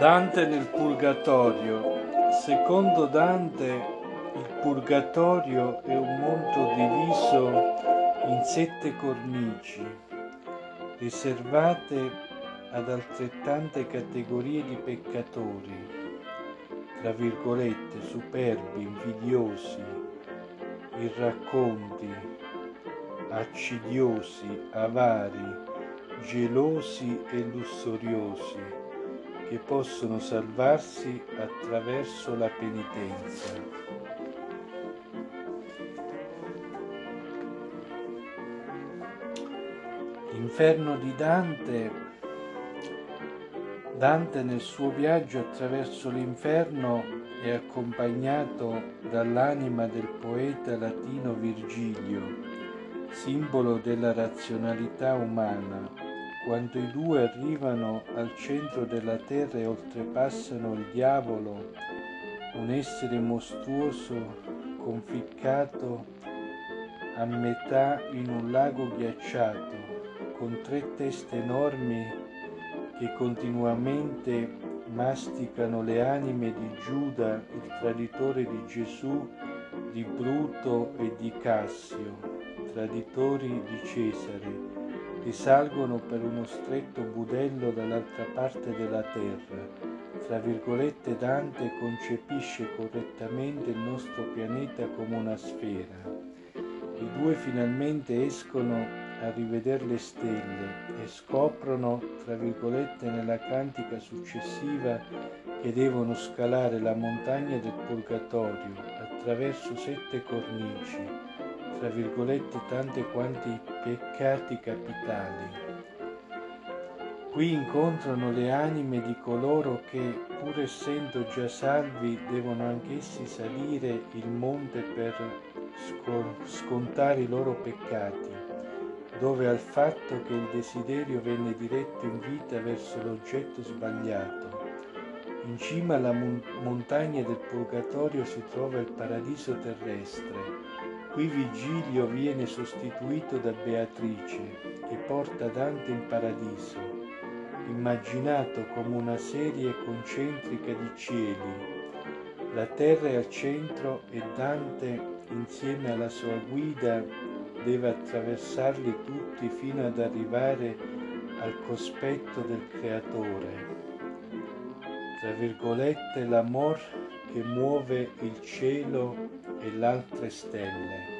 Dante nel Purgatorio. Secondo Dante il Purgatorio è un mondo diviso in sette cornici, riservate ad altrettante categorie di peccatori, tra virgolette, superbi, invidiosi, irracconti, accidiosi, avari, gelosi e lussuriosi che possono salvarsi attraverso la penitenza. L'inferno di Dante, Dante nel suo viaggio attraverso l'inferno è accompagnato dall'anima del poeta latino Virgilio, simbolo della razionalità umana quando i due arrivano al centro della terra e oltrepassano il diavolo, un essere mostruoso conficcato a metà in un lago ghiacciato, con tre teste enormi che continuamente masticano le anime di Giuda, il traditore di Gesù, di Bruto e di Cassio, traditori di Cesare risalgono per uno stretto budello dall'altra parte della terra. Tra virgolette Dante concepisce correttamente il nostro pianeta come una sfera. I due finalmente escono a rivedere le stelle e scoprono, tra virgolette, nella cantica successiva che devono scalare la montagna del Purgatorio attraverso sette cornici tra virgolette, tanti quanti peccati capitali. Qui incontrano le anime di coloro che, pur essendo già salvi, devono anch'essi salire il monte per scontare i loro peccati, dove al fatto che il desiderio venne diretto in vita verso l'oggetto sbagliato. In cima alla montagna del Purgatorio si trova il paradiso terrestre, Qui Vigilio viene sostituito da Beatrice, che porta Dante in paradiso, immaginato come una serie concentrica di cieli. La terra è al centro e Dante, insieme alla sua guida, deve attraversarli tutti fino ad arrivare al cospetto del Creatore. Tra virgolette, l'amor che muove il cielo e l'altre stelle.